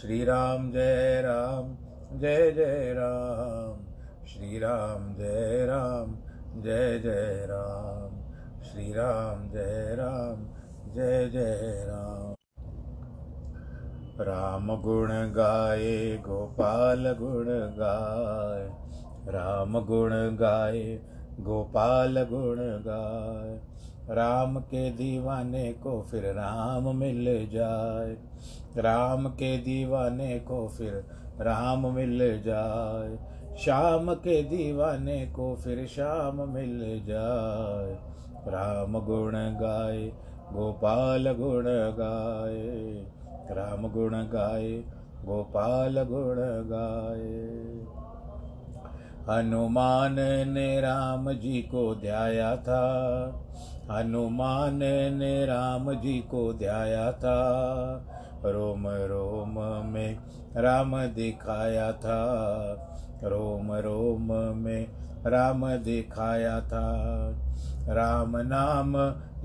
श्री राम जय राम, जय जय राम। श्री राम जय राम, जय जय राम। श्री राम जय राम, जय जय राम। राम गुण गाए, गोपाल गुण गाए। राम गुण गाए, गोपाल गुण गाए। राम के दीवाने को फिर राम मिल जाए। राम के दीवाने को फिर राम मिल जाए। श्याम के दीवाने को फिर श्याम मिल जाए। राम गुण गाए, गोपाल गुण गाए। राम गुण गाए, गोपाल गुण गाए। हनुमान ने राम जी को ध्याया था। हनुमान ने राम जी को ध्याया था। रोम रोम में राम दिखाया था। रोम रोम में राम दिखाया था। राम नाम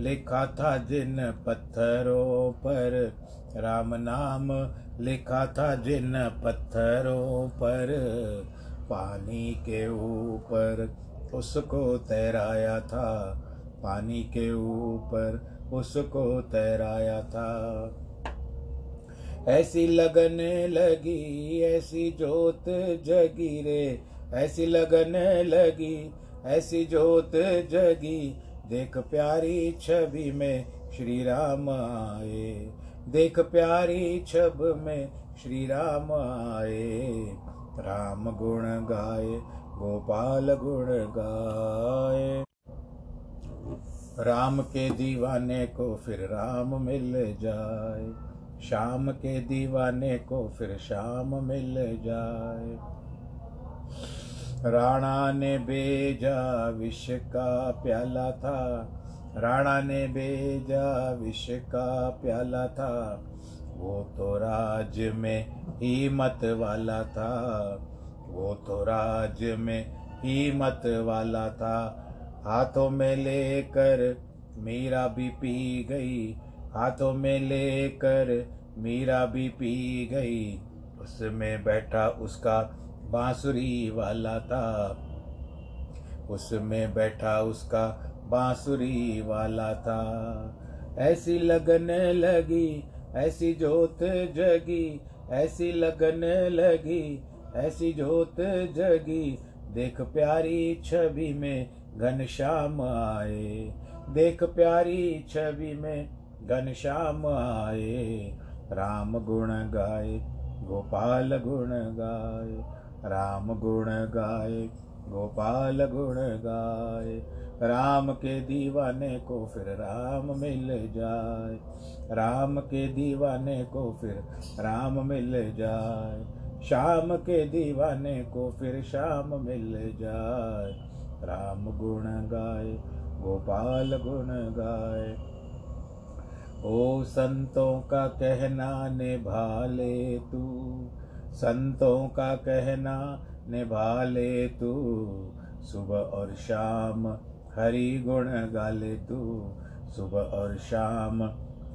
लिखा था जिन पत्थरों पर। राम नाम लिखा था जिन पत्थरों पर। पानी के ऊपर उसको तैराया था। पानी के ऊपर उसको तैराया था। ऐसी लगन लगी, ऐसी जोत जगी रे ऐसी लगन लगी, ऐसी जोत जगी। देख प्यारी छवि में श्री राम आए, देख प्यारी छब में श्री राम आए। राम गुण गाए, गोपाल गुण गाए। राम के दीवाने को फिर राम मिल जाए। शाम के दीवाने को फिर शाम मिल जाए। राणा ने बेजा विष का प्याला था। राणा ने बेजा विष का प्याला था। वो तो राज में ही मत वाला था। वो तो राज में ही मत वाला था। हाथों में लेकर मीरा भी पी गई। हाथों में लेकर मीरा भी पी गई। उसमें बैठा उसका बांसुरी वाला था। उसमें बैठा उसका बांसुरी वाला था। ऐसी लगन लगी, ऐसी जोत जगी, ऐसी लगन लगी, ऐसी जोत जगी। देख प्यारी छवि में घनश्याम आए। देख प्यारी छवि में घनश्याम आए। राम गुण गाए, गोपाल गुण गाए। राम गुण गाए, गोपाल गुण गाए। राम के दीवाने को फिर राम मिल जाए। राम के दीवाने को फिर राम मिल जाए। शाम के दीवाने को फिर शाम मिल जाए। राम गुण गाए गोपाल गुण गाए ओ संतों का कहना निभा ले तू, संतों का कहना निभा ले तू। सुबह और शाम हरि गुण गाले तू, सुबह और शाम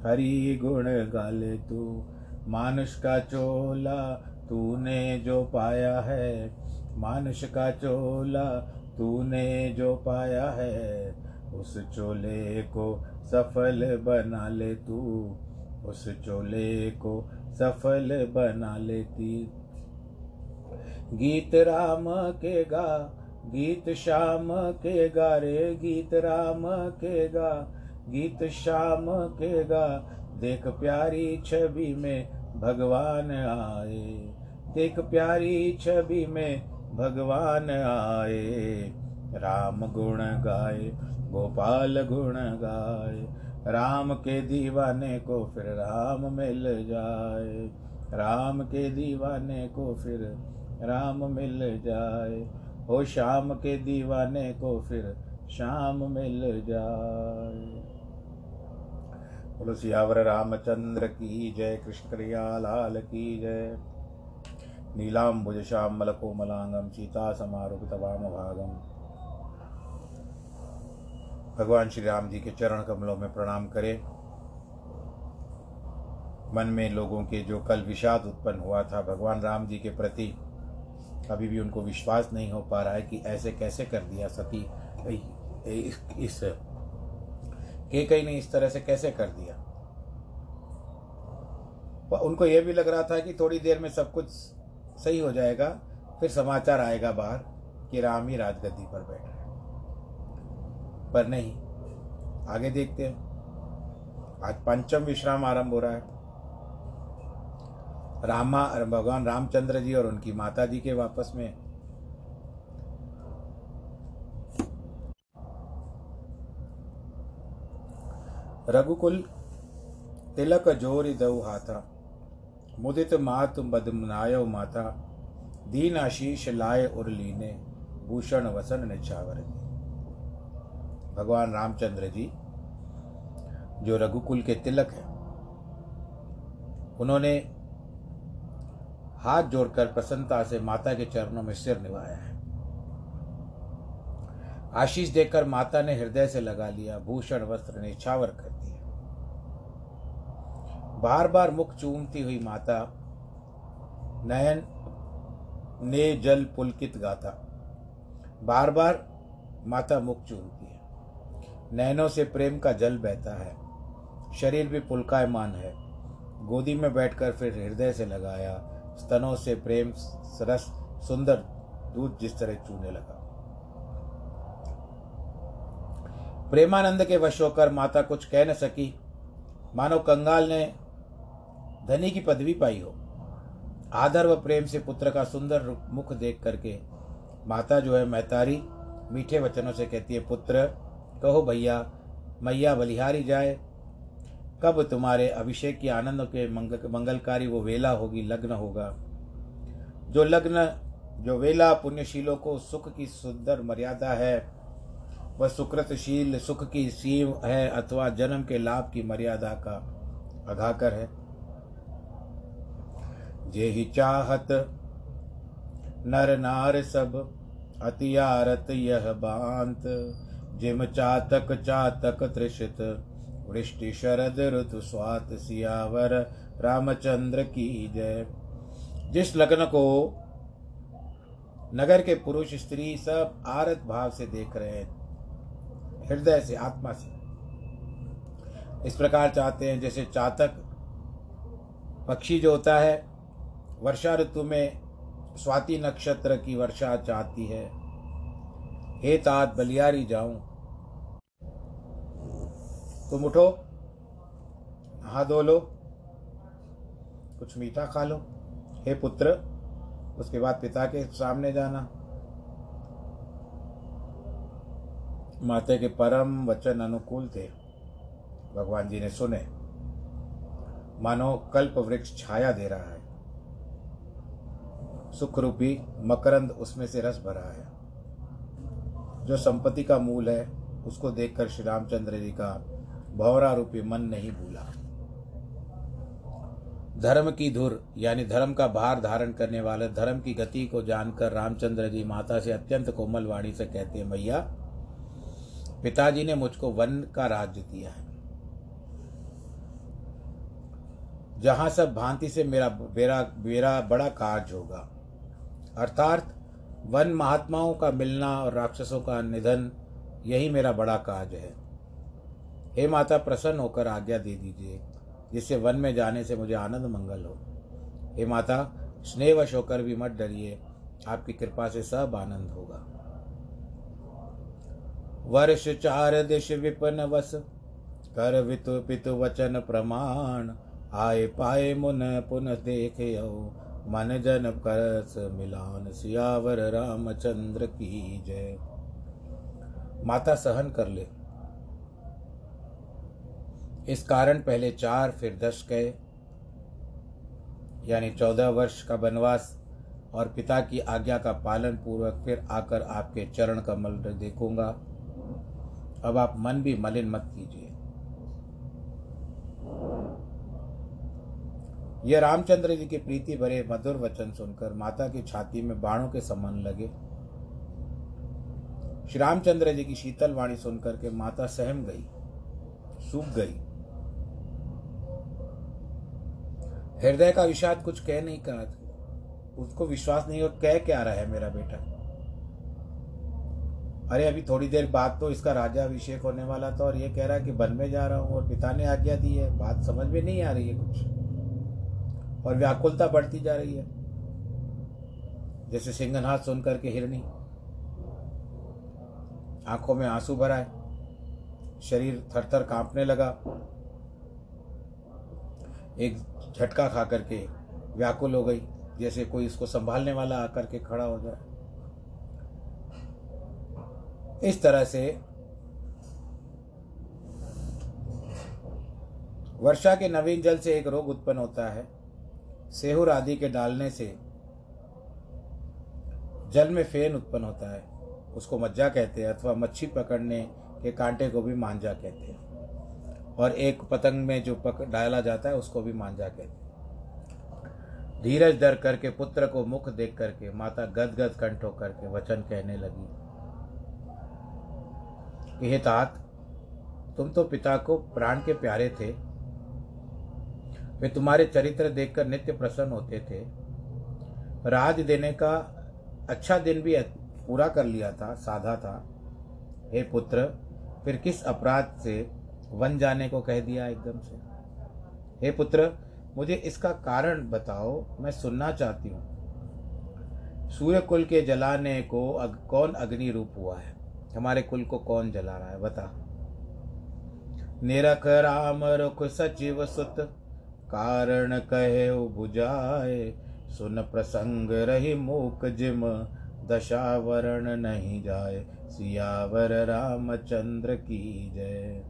हरि गुण गाले तू। मानुष का चोला तूने जो पाया है, मानुष का चोला तूने जो पाया है, उस चोले को सफल बना ले तू। उस चोले को सफल बना लेती। गीत राम के गा, गीत श्याम के गा रे, गीत राम के गा, गीत श्याम के गा। देख प्यारी छवि में भगवान आए, देख प्यारी छवि में भगवान आए, राम गुण गाए, गोपाल गुण गाए, राम के दीवाने को फिर राम मिल जाए, राम के दीवाने को फिर राम मिल जाए, हो शाम के दीवाने को फिर शाम मिल जाए। बोलो सियावर रामचंद्र की जय, कृष्ण लाल की जय। नीलाम्बुज श्यामल कोमलांगम सीता समारूप तवाम भागम भगवान श्री राम जी के चरण कमलों में प्रणाम करें। मन में लोगों के जो कल विषाद उत्पन्न हुआ था भगवान राम जी के प्रति अभी भी उनको विश्वास नहीं हो पा रहा है कि ऐसे कैसे कर दिया सती इस, इस के कई ने इस तरह से कैसे कर दिया। उनको यह भी लग रहा था कि थोड़ी देर में सब कुछ सही हो जाएगा, फिर समाचार आएगा बाहर कि राम ही राजगद्दी पर बैठ रहे पर नहीं, आगे देखते हैं। आज पंचम विश्राम आरंभ हो रहा है। रामा भगवान रामचंद्र जी और उनकी माता जी के वापस में। रघुकुल, तिलक जोरी दऊ हाथा मुदित मात बदमनायो माता, दीन आशीष लाए उर्ली ने भूषण वसन निछावर भगवान रामचंद्र जी, जो रघुकुल के तिलक हैं, उन्होंने हाथ जोड़कर प्रसन्नता से माता के चरणों में सिर निभाया है। आशीष देकर माता ने हृदय से लगा लिया, भूषण वस्त्र निछावर कर दिया। बार बार मुख चूमती हुई माता नयन ने जल पुलकित गाता। बार बार माता मुख चूमती है। नैनों से प्रेम का जल बहता है। शरीर भी पुलकायमान है। गोदी में बैठकर फिर हृदय से लगाया। स्तनों से प्रेम सरस सुंदर दूध जिस तरह चूने लगा। प्रेमानंद के वश होकर माता कुछ कह न सकी। मानो कंगाल ने धनी की पदवी पाई हो। आदर व प्रेम से पुत्र का सुंदर मुख देख करके माता जो है मैतारी, मीठे वचनों से कहती है, पुत्र, कहो भैया, मैया बलिहारी जाए। कब तुम्हारे अभिषेक की आनंद के मंगलकारी वो वेला होगी, लग्न होगा। जो लग्न, जो वेला पुण्यशीलों को सुख की सुंदर मर्यादा है, वह सुकृतशील, सुख की सीम है अथवा जन्म के लाभ की मर्यादा का अघाकर है। जे ही चाहत, नर नार सब अतियारत यह बांत। जिम चातक चातक त्रिषित वृष्टि शरद ऋतु स्वात सियावर, रामचंद्र की जय। जिस लग्न को नगर के पुरुष स्त्री सब आरत भाव से देख रहे हैं, हृदय से, आत्मा से, इस प्रकार चाहते हैं जैसे चातक पक्षी जो होता है वर्षा ऋतु में स्वाति नक्षत्र की वर्षा चाहती है। हे तात, बलियारी जाऊँ। तुम उठो, नहा धो लो, कुछ मीठा खा लो। हे पुत्र, उसके बाद पिता के सामने जाना। माता के परम वचन अनुकूल थे। भगवान जी ने सुने। मानो कल्प वृक्ष छाया दे रहा है। सुख रूपी मकरंद उसमें से रस भरा है। जो संपत्ति का मूल है, उसको देखकर श्री रामचंद्र जी का भौरा रूपी मन नहीं भूला। धर्म की धुर, यानी धर्म का भार धारण करने वाले धर्म की गति को जानकर रामचंद्र जी माता से अत्यंत कोमल वाणी से कहते हैं भैया पिताजी ने मुझको वन का राज्य दिया है। जहाँ सब भांति से मेरा मेरा मेरा बड़ा कार्य होगा अर्थात, वन महात्माओं का मिलना और राक्षसों का निधन, यही मेरा बड़ा काज है। हे माता, प्रसन्न होकर आज्ञा दे दीजिए, जिससे वन में जाने से मुझे आनंद मंगल हो। हे माता, स्नेहवश होकर भी मत डरिए, आपकी कृपा से सब आनंद होगा। वर्ष चार दिश विपन वस, कर वितु पितु वचन प्रमाण, आए पाए मुन पुन देख मन जन करस मिलान सियावर रामचंद्र की जय। माता सहन कर ले। इस कारण पहले चार फिर दस गए, यानी चौदह वर्ष का वनवास और पिता की आज्ञा का पालन पूर्वक फिर आकर आपके चरण कमल देखूँगा। अब आप मन भी मलिन मत कीजिए। यह रामचंद्र जी की प्रीति भरे मधुर वचन सुनकर माता की छाती में बाणों के समान लगे। श्री रामचंद्र जी की शीतल वाणी सुनकर के माता सहम गई, सूख गई। हृदय का विषाद कुछ कह नहीं कहा उसको विश्वास नहीं हो कह क्या रहा है मेरा बेटा? अरे अभी थोड़ी देर बाद तो इसका राजा अभिषेक होने वाला था और ये कह रहा है कि बन में जा रहा हूँ और पिता ने आज्ञा दी है। बात समझ में नहीं आ रही है कुछ। और व्याकुलता बढ़ती जा रही है। जैसे सिंगनहाथ सुनकर के हिरणी आँखों में आँसू भराए। शरीर थर थर कांपने लगा। एक झटका खा करके व्याकुल हो गई, जैसे कोई इसको संभालने वाला आकर के खड़ा हो जाए। इस तरह से वर्षा के नवीन जल से एक रोग उत्पन्न होता है। सेहुर आदि के डालने से जल में फेन उत्पन्न होता है। उसको मज्जा कहते हैं अथवा मच्छी पकड़ने के कांटे को भी मांझा कहते हैं। और एक पतंग में जो पक, डाला जाता है, उसको भी मांझा कहते हैं। धीरज धर करके पुत्र को मुख देख करके, माता गदगद कंठ होकर के वचन कहने लगी। कि हे तात, तुम तो पिता को प्राण के प्यारे थे वे तुम्हारे चरित्र देखकर नित्य प्रसन्न होते थे। राज देने का अच्छा दिन भी पूरा कर लिया था साधा था। हे पुत्र फिर किस अपराध से वन जाने को कह दिया एकदम से? हे पुत्र मुझे इसका कारण बताओ मैं सुनना चाहती हूँ। सूर्य कुल के जलाने को अग, कौन अग्नि रूप हुआ है? हमारे कुल को कौन जला रहा है? बता। निरख राम रुख सचिव सुत। कारण कहे बुझाए सुन प्रसंग रही मूक जिम, दशावरण नहीं जाए, सियावर रामचंद्र की जय।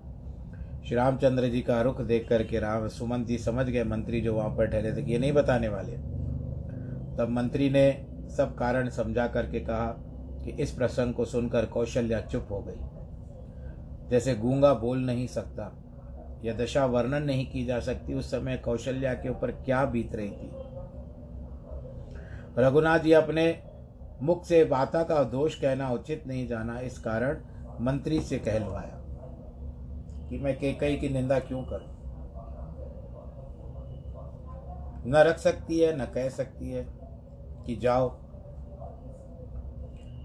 श्री रामचंद्र जी का रुख देख करके राम सुमंत जी समझ गए मंत्री जो वहाँ पर ठहरे थे ये नहीं बताने वाले। तब मंत्री ने सब कारण समझा करके कहा कि इस प्रसंग को सुनकर कौशल्या चुप हो गई। जैसे गूँगा बोल नहीं सकता यह दशा वर्णन नहीं की जा सकती, उस समय कौशल्या के ऊपर क्या बीत रही थी? रघुनाथ जी अपने मुख से बाता का दोष कहना उचित नहीं जाना, इस कारण मंत्री से कहलवाया कि मैं केकई की निंदा क्यों करूँ? न रख सकती है, न कह सकती है कि जाओ।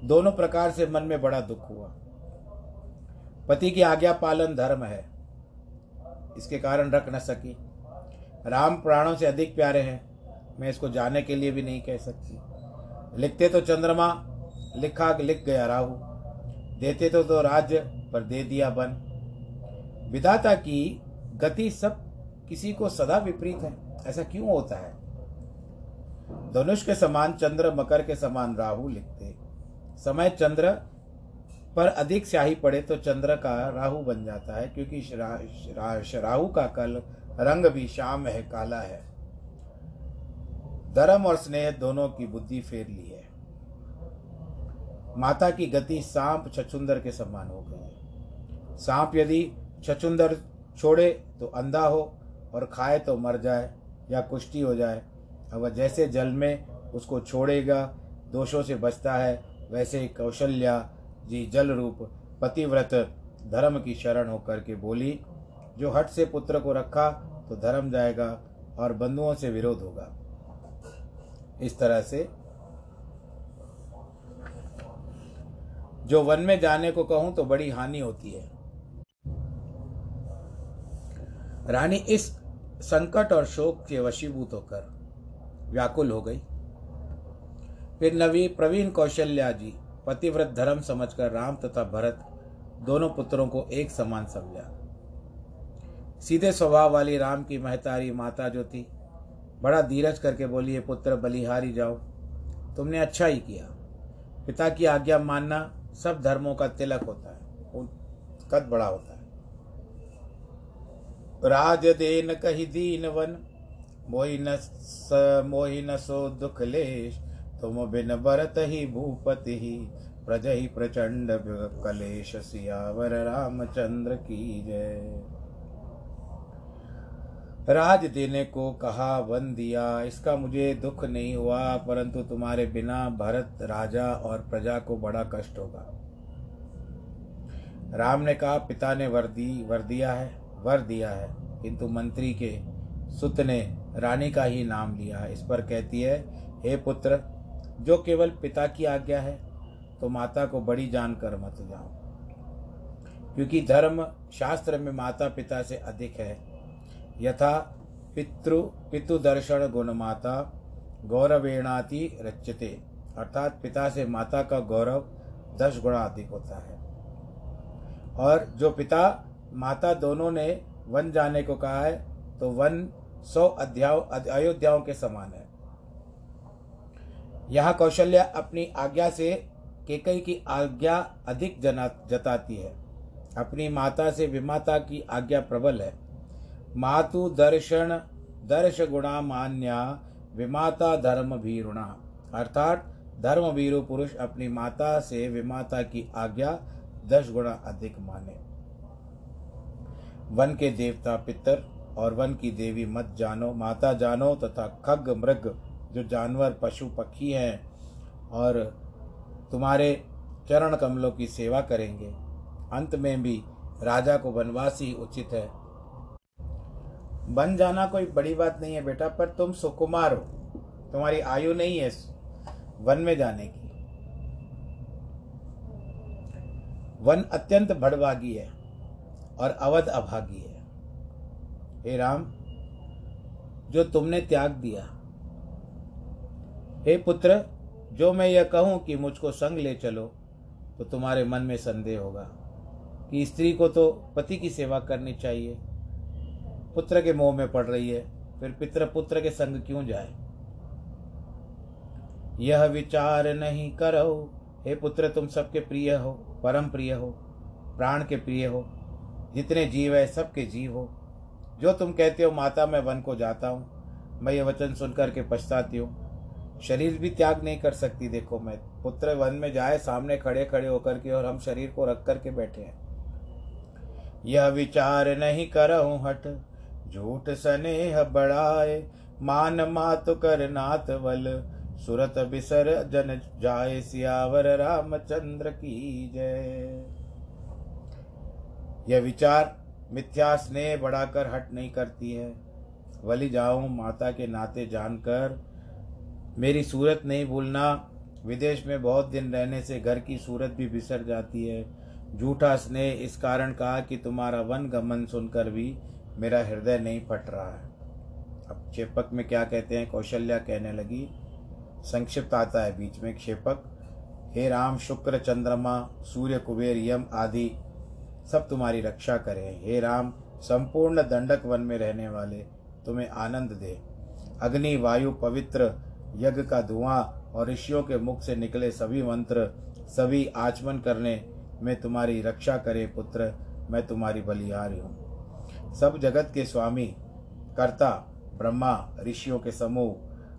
दोनों प्रकार से मन में बड़ा दुख हुआ। पति की आज्ञा पालन धर्म है। इसके कारण रख न सकी। राम प्राणों से अधिक प्यारे हैं। मैं इसको जाने के लिए भी नहीं कह सकती। लिखते तो चंद्रमा, लिखा लिख गया राहु। देते तो तो राज्य, पर दे दिया बन विधाता की गति सब किसी को सदा विपरीत है। ऐसा क्यों होता है? धनुष के समान चंद्र, मकर के समान राहु लिखते। समय चंद्र पर अधिक स्याही पड़े तो चंद्र का राहु बन जाता है, क्योंकि राहु का कल रंग भी शाम है, काला है। धर्म और स्नेह दोनों की बुद्धि फेर ली है। माता की गति सांप छछुंदर के समान हो गई है। सांप यदि छछुंदर छोड़े तो अंधा हो और खाए तो मर जाए या कुश्ती हो जाए, अब जैसे जल में उसको छोड़ेगा, दोषों से बचता है, वैसे कौशल्या जी जल रूप पतिव्रत, धर्म की शरण होकर के बोली, जो हट से पुत्र को रखा तो धर्म जाएगा और बंधुओं से विरोध होगा। इस तरह से जो वन में जाने को कहूँ तो बड़ी हानि होती है। रानी इस संकट और शोक के वशीभूत होकर व्याकुल हो गई। फिर नवी प्रवीण कौशल्या जी पतिव्रत धर्म समझकर राम तथा भरत दोनों पुत्रों को एक समान समझा। सीधे स्वभाव वाली राम की महतारी माता जो थी बड़ा धीरज करके बोली ये पुत्र बलिहारी जाओ। तुमने अच्छा ही किया। पिता की आज्ञा मानना सब धर्मों का तिलक होता है कद बड़ा होता है। राज देन कही दीन वन मोहि न मोहि न सो दुख लेश। तुम बिन बरत ही भूपति ही प्रज ही प्रचंड कलेश सियावर रामचंद्र की जय। राज देने को कहा, वन दिया, इसका मुझे दुख नहीं हुआ, परंतु तुम्हारे बिना भरत राजा और प्रजा को बड़ा कष्ट होगा। राम ने कहा, पिता ने वर दी, वर दिया है, वर दिया है। किंतु मंत्री के सुत ने रानी का ही नाम लिया इस पर कहती है, हे पुत्र जो केवल पिता की आज्ञा है तो माता को बड़ी जानकर मत जाओ। क्योंकि धर्म शास्त्र में माता पिता से अधिक है। यथा पितृ, पितुदर्शन गुण माता, गौरवेणाति रच्यते। अर्थात पिता से माता का गौरव दस गुणा अधिक होता है। और जो पिता, माता दोनों ने वन जाने को कहा है तो वन सौ अध्याय अयोध्याओं के समान है। यहाँ कौशल्या अपनी आज्ञा से केकई की आज्ञा अधिक जना, जताती है। अपनी माता से विमाता की आज्ञा प्रबल है। मातु दर्शन, दर्श गुणा मान्या विमाता धर्म भीरुणा। अर्थात धर्म भीरु पुरुष अपनी माता से विमाता की आज्ञा दस गुणा अधिक माने। वन के देवता पितर और वन की देवी मत जानो, माता जानो तथा खग मृग जो जानवर, पशु, पक्षी हैं और तुम्हारे चरण कमलों की सेवा करेंगे। अंत में भी राजा को वनवास ही उचित है। बन जाना कोई बड़ी बात नहीं है बेटा, पर तुम सुकुमार हो। तुम्हारी आयु नहीं है वन में जाने की। वन अत्यंत भड़भागी है और अवध अभागी है। हे राम, जो तुमने त्याग दिया हे पुत्र, जो मैं यह कहूँ कि मुझको संग ले चलो तो तुम्हारे मन में संदेह होगा कि स्त्री को तो पति की सेवा करनी चाहिए। पुत्र के मोह में पड़ रही है, फिर पित्र पुत्र के संग क्यों जाए? यह विचार नहीं करो हे पुत्र, तुम सबके प्रिय हो, परम प्रिय हो, प्राण के प्रिय हो, जितने जीव है सबके जीव हो। जो तुम कहते हो, माता, मैं वन को जाता हूँ। मैं ये वचन सुनकर के पछताती हूँ। शरीर भी त्याग नहीं कर सकती, देखो मैं। पुत्र वन में जाए, सामने खड़े खड़े होकर के और हम शरीर को रख करके बैठे हैं। यह विचार नहीं करऊं हट, झूठ स्नेह बढ़ाए, मान मात कर नाथ बल सुरत बिसर जन जाय सियावर रामचंद्र की जय। यह विचार मिथ्या स्नेह बढ़ाकर हट नहीं करती है। वली जाऊँ, माता के नाते जानकर मेरी सूरत नहीं भूलना। विदेश में बहुत दिन रहने से घर की सूरत भी बिसर जाती है। झूठा स्नेह इस कारण कहा कि तुम्हारा वन गमन सुनकर भी मेरा हृदय नहीं फट रहा है। अब क्षेपक में क्या कहते हैं? कौशल्या कहने लगी। संक्षिप्त आता है बीच में क्षेपक। हे राम, शुक्र, चंद्रमा, सूर्य, कुबेर, यम आदि, सब तुम्हारी रक्षा करें। हे राम, संपूर्ण दंडक वन में रहने वाले, तुम्हें आनंद दे। अग्नि, वायु, पवित्र यज्ञ का धुआँ और ऋषियों के मुख से निकले सभी मंत्र, सभी आचमन करने में तुम्हारी रक्षा करे पुत्र, मैं तुम्हारी बलिहारी हूँ। सब जगत के स्वामी, कर्ता, ब्रह्मा, ऋषियों के समूह,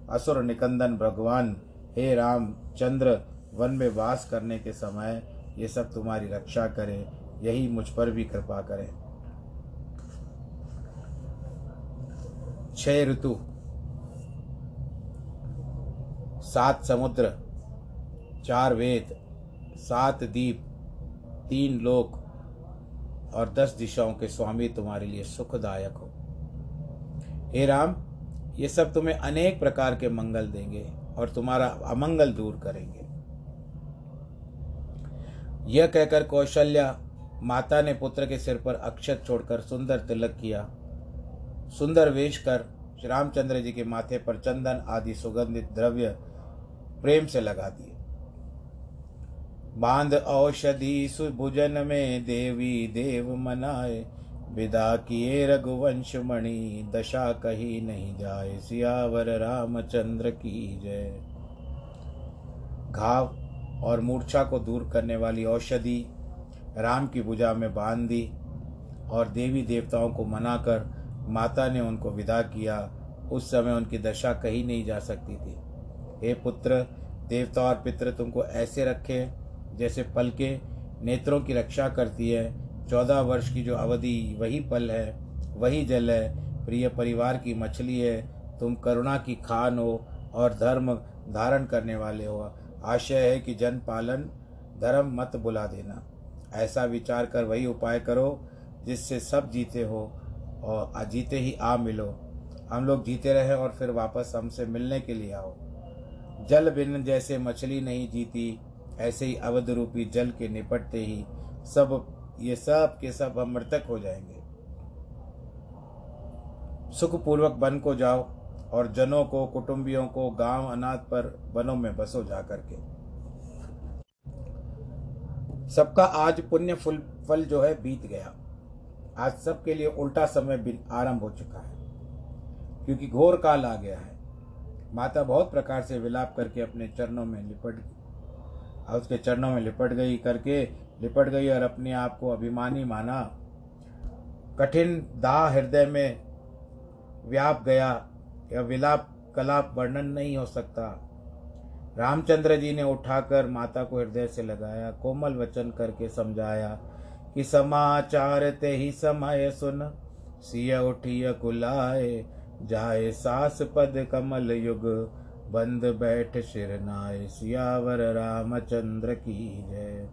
असुर निकंदन, भगवान, हे राम, चंद्र, वन में वास करने के समय ये सब तुम्हारी रक्षा करे, यही मुझ पर भी कृपा करें। छह ऋतु। सात समुद्र, चार वेद, सात दीप, तीन लोक, और दस दिशाओं के स्वामी तुम्हारे लिए सुखदायक हो। हे राम, ये सब तुम्हें अनेक प्रकार के मंगल देंगे और तुम्हारा अमंगल दूर करेंगे। यह कहकर कौशल्या माता ने पुत्र के सिर पर अक्षत छोड़कर सुंदर तिलक किया। सुंदर वेश कर श्री रामचंद्र जी के माथे पर चंदन आदि सुगंधित द्रव्य प्रेम से लगा दिए। बाँध औषधि सुभुजन में देवी देव मनाए। विदा किए रघुवंश मणि, दशा कही नहीं जाए। सियावर रामचंद्र की जय। घाव और मूर्छा को दूर करने वाली औषधि राम की भुजा में बाँध दी और देवी देवताओं को मनाकर माता ने उनको विदा किया। उस समय उनकी दशा कही नहीं जा सकती थी। हे पुत्र, देवता और पितृ तुमको ऐसे रखे, जैसे पल के नेत्रों की रक्षा करती है। चौदह वर्ष की जो अवधि वही पल है, वही जल है। प्रिय परिवार की मछली है, तुम करुणा की खान हो और धर्म धारण करने वाले हो। आशय है कि जन पालन, धर्म मत बुला देना। ऐसा विचार कर वही उपाय करो, जिससे सब जीते हो और जीते ही आ मिलो। हम लोग जीते रहे और फिर वापस हमसे मिलने के लिए आओ। जल बिन जैसे मछली नहीं जीती, ऐसे ही अवध रूपी जल के निपटते ही सब, ये सब के सब हम मृतक हो जाएँगे। सुखपूर्वक वन को जाओ और जनों को, कुटुंबियों को, गाँव अनाथ पर वनों में बसो जा करके। सबका आज पुण्य फुल, फल जो है बीत गया। आज सबके लिए उल्टा समय आरंभ हो चुका है, क्योंकि घोर काल आ गया है। माता बहुत प्रकार से विलाप करके अपने चरणों में लिपट और उसके चरणों में लिपट गई करके, लिपट गई और अपने आप को अभिमानी माना। कठिन दाह हृदय में व्याप गया। या विलाप कलाप वर्णन नहीं हो सकता। रामचंद्र जी ने उठाकर माता को हृदय से लगाया, कोमल वचन करके समझाया कि समाचार ते ही समय सुन, सिय उठिय कुलाए जाए सास पद कमल युग, बंद बैठ शिरनाए सियावर रामचंद्र की जय।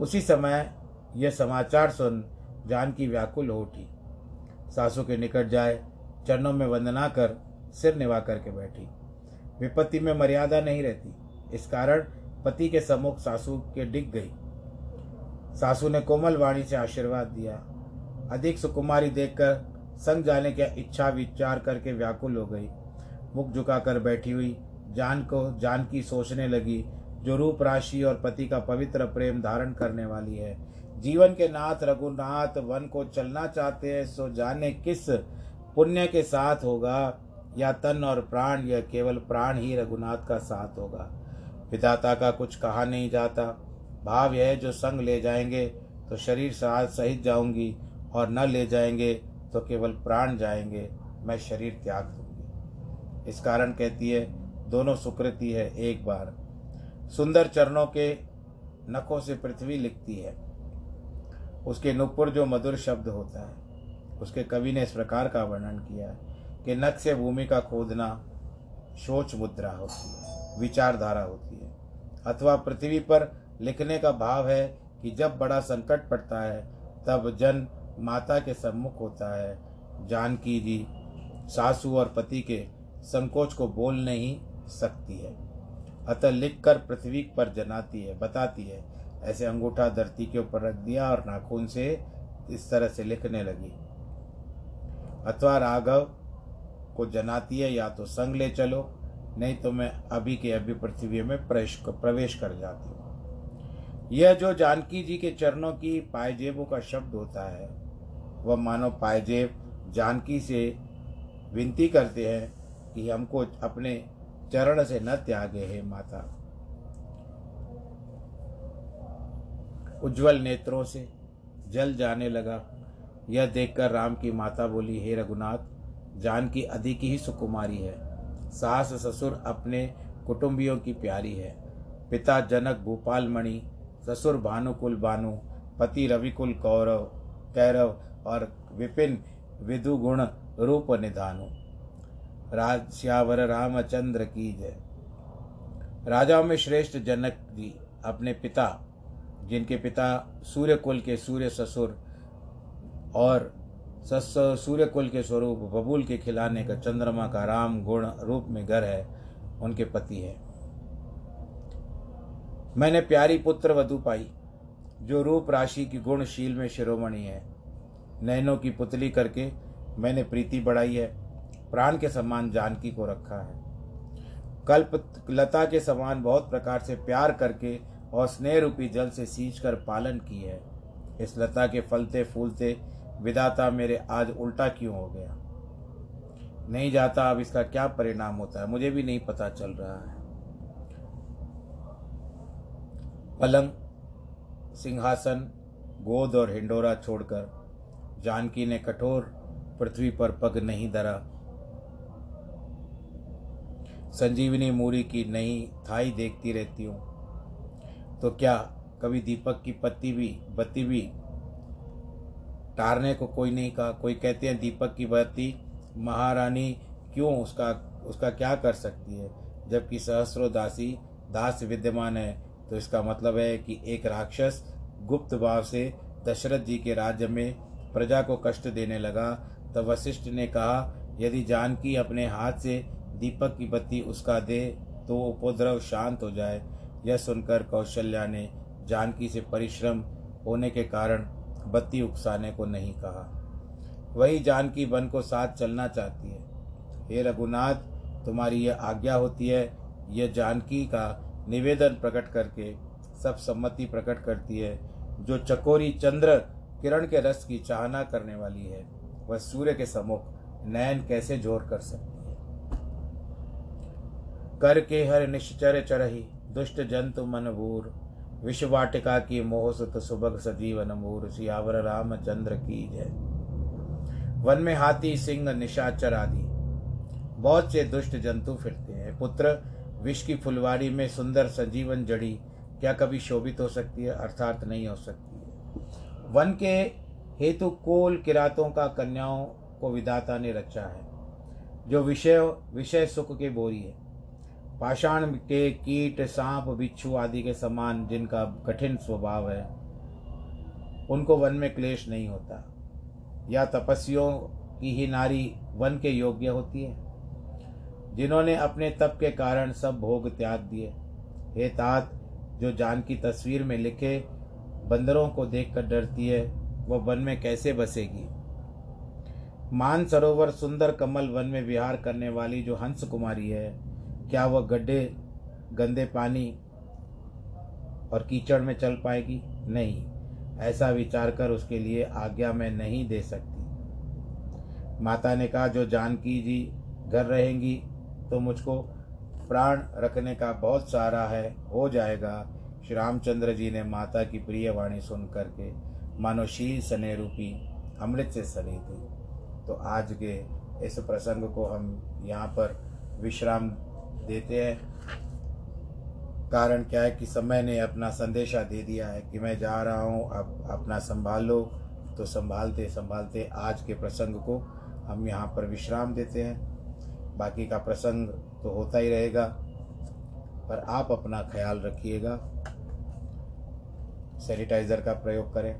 उसी समय यह समाचार सुन जानकी व्याकुल हो उठी। सासू के निकट जाए, चरणों में वंदना कर, सिर निभा करके बैठी। विपत्ति में मर्यादा नहीं रहती। इस कारण पति के सम्मुख सासू के डिग गई। सासू ने कोमल वाणी से आशीर्वाद दिया। अधिक सुकुमारी देखकर संग जाने की इच्छा विचार करके व्याकुल हो गई। मुख झुकाकर बैठी हुई, जान को, जान की सोचने लगी, जो रूप राशि और पति का पवित्र प्रेम धारण करने वाली है। जीवन के नाथ रघुनाथ वन को चलना चाहते हैं, सो जाने किस पुण्य के साथ होगा, या तन और प्राण यह केवल प्राण ही रघुनाथ का साथ होगा। विधाता का कुछ कहा नहीं जाता। भाव यह जो संग ले जाएँगे तो शरीर साथ सहित जाऊँगी, और न ले जाएँगे तो केवल प्राण जाएँगे, मैं शरीर त्याग दूँगी। इस कारण कहती है, दोनों सुकृति है एक बार। सुंदर चरणों के नखों से पृथ्वी लिखती है। उसके नुपुर जो मधुर शब्द होता है, उसके कवि ने इस प्रकार का वर्णन किया है कि नख से भूमि का खोदना सोच मुद्रा होती है, विचारधारा होती है। अथवा पृथ्वी पर लिखने का भाव है कि जब बड़ा संकट पड़ता है, तब जन माता के सम्मुख होता है। जानकी जी, सासू और पति के संकोच को बोल नहीं सकती है। अतः लिखकर पृथ्वी पर जनाती है, बताती है। ऐसे अंगूठा धरती के ऊपर रख दिया और नाखून से इस तरह से लिखने लगी। अथवा राघव को जनाती है, या तो संग ले चलो, नहीं तो मैं अभी के अभी पृथ्वी में प्रवेश प्रवेश कर जाती हूँ। यह जो जानकी जी के चरणों की पायजेबों का शब्द होता है वह मानो पायजेब जानकी से विनती करते हैं कि हमको अपने चरण से न त्यागे हे माता। उज्जवल नेत्रों से जल जाने लगा। यह देखकर राम की माता बोली, हे रघुनाथ जान की अधिक ही सुकुमारी है। सास ससुर अपने कुटुंबियों की प्यारी है। पिता जनक भूपाल मणि ससुर भानुकुल भानु पति रविकुल कौरव कैरव और विपिन विदु गुण रूप निधानु। राज श्यावर रामचंद्र की जय। राजाओं में श्रेष्ठ जनक जी अपने पिता, जिनके पिता सूर्य कुल के सूर्य ससुर और सूर्य कुल के स्वरूप बबूल के खिलाने का चंद्रमा का राम गुण रूप में घर है, उनके पति है। मैंने प्यारी पुत्र वधु पाई। जो रूप राशि की गुणशील में शिरोमणि है। नैनों की पुतली करके मैंने प्रीति बढ़ाई है। प्राण के समान जानकी को रखा है। कल्प लता के समान बहुत प्रकार से प्यार करके और स्नेह रूपी जल से सींच कर पालन की है। इस लता के फलते फूलते विदाता मेरे आज उल्टा क्यों हो गया? नहीं जाता अब इसका क्या परिणाम होता है? मुझे भी नहीं पता चल रहा है। पलंग सिंहासन, गोद और हिंडोरा छोड़कर जानकी ने कठोर पृथ्वी पर पग नहीं धरा। संजीवनी मूरी की नई थाई देखती रहती हूँ। तो क्या कभी दीपक की पत्ती भी, बत्ती भी टारने को कोई नहीं कहा? कोई कहते हैं दीपक की बत्ती, महारानी क्यों उसका उसका क्या कर सकती है? जबकि सहस्रो दासी दास विद्यमान है तो इसका मतलब है कि एक राक्षस गुप्त भाव से दशरथ जी के राज्य में प्रजा को कष्ट देने लगा। तब वशिष्ठ ने कहा, यदि जानकी अपने हाथ से दीपक की बत्ती उसका दे तो उपद्रव शांत हो जाए। यह सुनकर कौशल्या ने जानकी से परिश्रम होने के कारण बत्ती उकसाने को नहीं कहा। वही जानकी वन को साथ चलना चाहती है। हे रघुनाथ, तुम्हारी यह आज्ञा होती है, यह जानकी का निवेदन प्रकट करके सब सम्मति प्रकट करती है, जो चकोरी चंद्र किरण के रस की चाहना करने वाली है, वह सूर्य के सम्मुख नयन कैसे ज़ोर कर सकती है? कर के हर निश्चर चरही, दुष्ट जंतु मन भूर विश्ववाटिका की मोहसुत सुभग सजीवन मूर, सियावर राम चंद्र की जय। वन में हाथी, सिंह, निशाचर आदि, बहुत से दुष्ट जंतु फिरते हैं। पुत्र विष की फुलवारी में सुंदर सजीवन जड़ी क्या कभी शोभित हो सकती है? अर्थात नहीं हो सकती है। वन के हेतु कोल किरातों का कन्याओं को विदाता ने रचा है, जो विषय विषय सुख के बोरी है। पाषाण के कीट, सांप, बिच्छू आदि के समान जिनका कठिन स्वभाव है, उनको वन में क्लेश नहीं होता। या तपस्वियों की ही नारी वन के योग्य होती है। जिन्होंने अपने तप के कारण सब भोग त्याग दिए। हे तात, जो जान की तस्वीर में लिखे बंदरों को देखकर डरती है, वह वन में कैसे बसेगी? मान सरोवर सुंदर कमल वन में विहार करने वाली जो हंस कुमारी है, क्या वह गड्ढे, गंदे पानी और कीचड़ में चल पाएगी? नहीं, ऐसा विचार कर उसके लिए आज्ञा मैं नहीं दे सकती। माता ने कहा, जो जानकी जी घर रहेंगी तो मुझको प्राण रखने का बहुत सारा है, हो जाएगा। श्री रामचंद्र जी ने माता की प्रिय वाणी सुन करके मानो शील सने रूपी अमृत से सनी थी। तो आज के इस प्रसंग को हम यहाँ पर विश्राम देते हैं। कारण क्या है कि समय ने अपना संदेशा दे दिया है कि मैं जा रहा हूँ, अब अपना संभाल। लो तो संभालते संभालते आज के प्रसंग को हम यहाँ पर विश्राम देते हैं। बाकी का प्रसंग तो होता ही रहेगा, पर आप अपना ख्याल रखिएगा। सैनिटाइज़र का प्रयोग करें।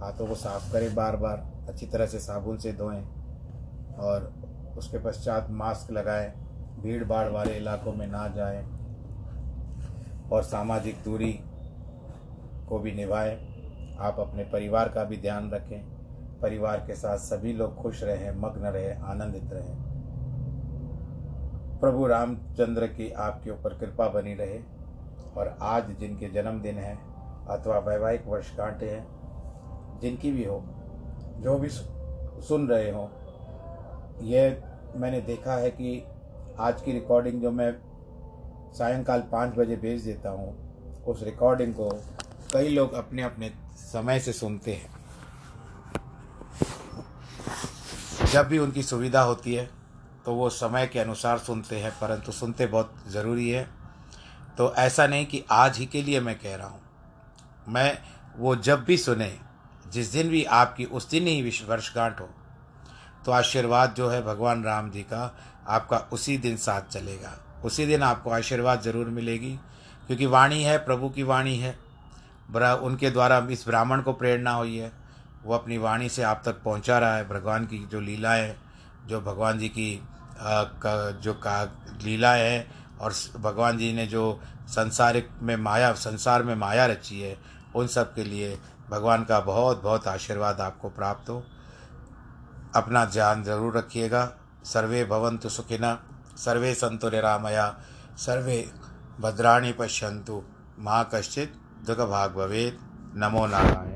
हाथों को साफ़ करें बार बार अच्छी तरह से साबुन से धोएँ और उसके पश्चात मास्क लगाएँ भीड़ भाड़ वाले इलाकों में ना जाएँ और सामाजिक दूरी को भी निभाएँ। आप अपने परिवार का भी ध्यान रखें। परिवार के साथ सभी लोग खुश रहें, मग्न रहें, आनंदित रहें। प्रभु रामचंद्र की आपके ऊपर कृपा बनी रहे और आज जिनके जन्मदिन है अथवा वैवाहिक वर्षगांठे हैं, जिनकी भी हो, जो भी सुन रहे हो यह मैंने देखा है कि आज की रिकॉर्डिंग जो मैं सायंकाल पाँच बजे भेज देता हूँ, उस रिकॉर्डिंग को कई लोग अपने अपने समय से सुनते हैं। जब भी उनकी सुविधा होती है तो वो समय के अनुसार सुनते हैं, परंतु सुनते बहुत ज़रूरी है। तो ऐसा नहीं कि आज ही के लिए मैं कह रहा हूँ। मैं, वो जब भी सुने, जिस दिन भी आपकी, उस दिन ही वर्षगांठ हो तो आशीर्वाद जो है भगवान राम जी का, आपका उसी दिन साथ चलेगा। उसी दिन आपको आशीर्वाद ज़रूर मिलेगी, क्योंकि वाणी है, प्रभु की वाणी है। उनके द्वारा इस ब्राह्मण को प्रेरणा हुई है। वो अपनी वाणी से आप तक पहुँचा रहा है भगवान की जो लीलाएँ जो भगवान जी की आ, का, जो का लीला है और भगवान जी ने जो संसारिक में माया संसार में माया रची है उन सब के लिए भगवान का बहुत बहुत आशीर्वाद आपको प्राप्त हो। अपना ध्यान ज़रूर रखिएगा। सर्वे भवंतु सुखिना सर्वे सन्तु निरामया सर्वे भद्राणी पश्यंतु माँ कश्चित दुख भाग भवेद नमो नारायण।